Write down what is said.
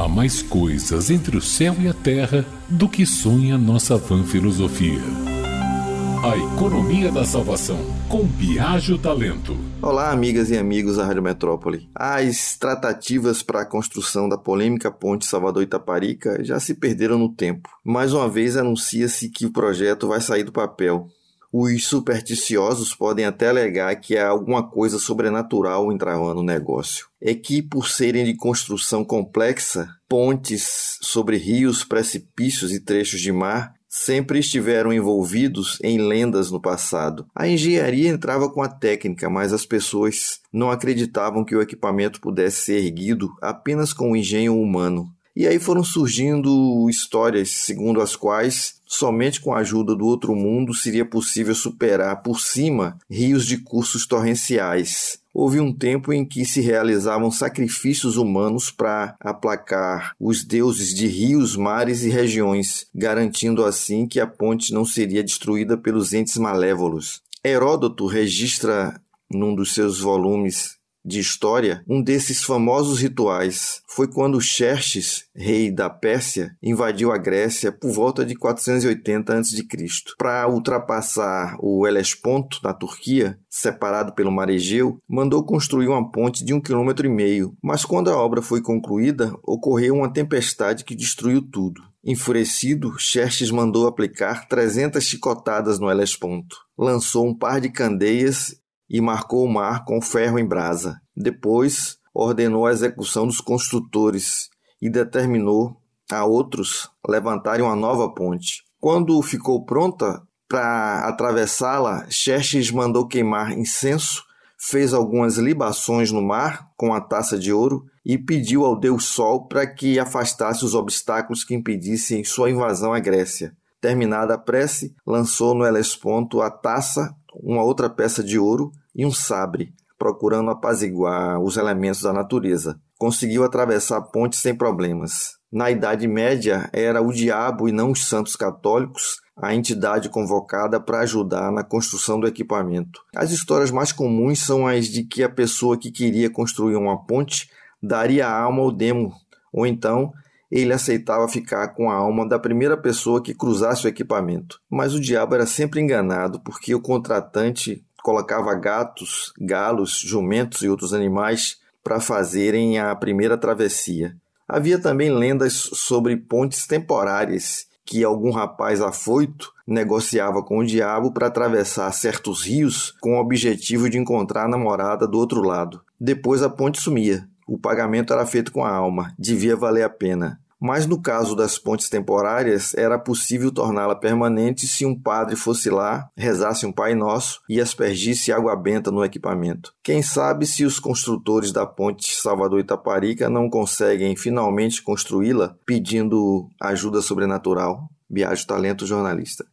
Há mais coisas entre o céu e a terra do que sonha nossa vã filosofia. A economia da salvação, com Biagio Talento. Olá, amigas e amigos da Rádio Metrópole. As tratativas para a construção da polêmica ponte Salvador-Itaparica já se perderam no tempo. Mais uma vez anuncia-se que o projeto vai sair do papel. Os supersticiosos podem até alegar que há alguma coisa sobrenatural entravando o negócio. É que, por serem de construção complexa, pontes sobre rios, precipícios e trechos de mar sempre estiveram envolvidos em lendas no passado. A engenharia entrava com a técnica, mas as pessoas não acreditavam que o equipamento pudesse ser erguido apenas com o engenho humano. E aí foram surgindo histórias segundo as quais somente com a ajuda do outro mundo seria possível superar por cima rios de cursos torrenciais. Houve um tempo em que se realizavam sacrifícios humanos para aplacar os deuses de rios, mares e regiões, garantindo assim que a ponte não seria destruída pelos entes malévolos. Heródoto registra num dos seus volumes de história, um desses famosos rituais foi quando Xerxes, rei da Pérsia, invadiu a Grécia por volta de 480 a.C. Para ultrapassar o Helesponto, na Turquia, separado pelo mar Egeu, mandou construir uma ponte de um quilômetro e meio, mas quando a obra foi concluída, ocorreu uma tempestade que destruiu tudo. Enfurecido, Xerxes mandou aplicar 300 chicotadas no Helesponto. Lançou um par de candeias e marcou o mar com ferro em brasa. Depois, ordenou a execução dos construtores e determinou a outros levantarem uma nova ponte. Quando ficou pronta para atravessá-la, Xerxes mandou queimar incenso, fez algumas libações no mar com a taça de ouro e pediu ao deus Sol para que afastasse os obstáculos que impedissem sua invasão à Grécia. Terminada a prece, lançou no Helesponto a taça, uma outra peça de ouro e um sabre, procurando apaziguar os elementos da natureza. Conseguiu atravessar a ponte sem problemas. Na Idade Média, era o diabo e não os santos católicos a entidade convocada para ajudar na construção do equipamento. As histórias mais comuns são as de que a pessoa que queria construir uma ponte daria a alma ao demo, ou então ele aceitava ficar com a alma da primeira pessoa que cruzasse o equipamento. Mas o diabo era sempre enganado, porque o contratante colocava gatos, galos, jumentos e outros animais para fazerem a primeira travessia. Havia também lendas sobre pontes temporárias que algum rapaz afoito negociava com o diabo para atravessar certos rios com o objetivo de encontrar a namorada do outro lado. Depois a ponte sumia. O pagamento era feito com a alma, devia valer a pena. Mas no caso das pontes temporárias, era possível torná-la permanente se um padre fosse lá, rezasse um Pai Nosso e aspergisse água benta no equipamento. Quem sabe se os construtores da ponte Salvador-Itaparica não conseguem finalmente construí-la pedindo ajuda sobrenatural? Biagio Talento Jornalista.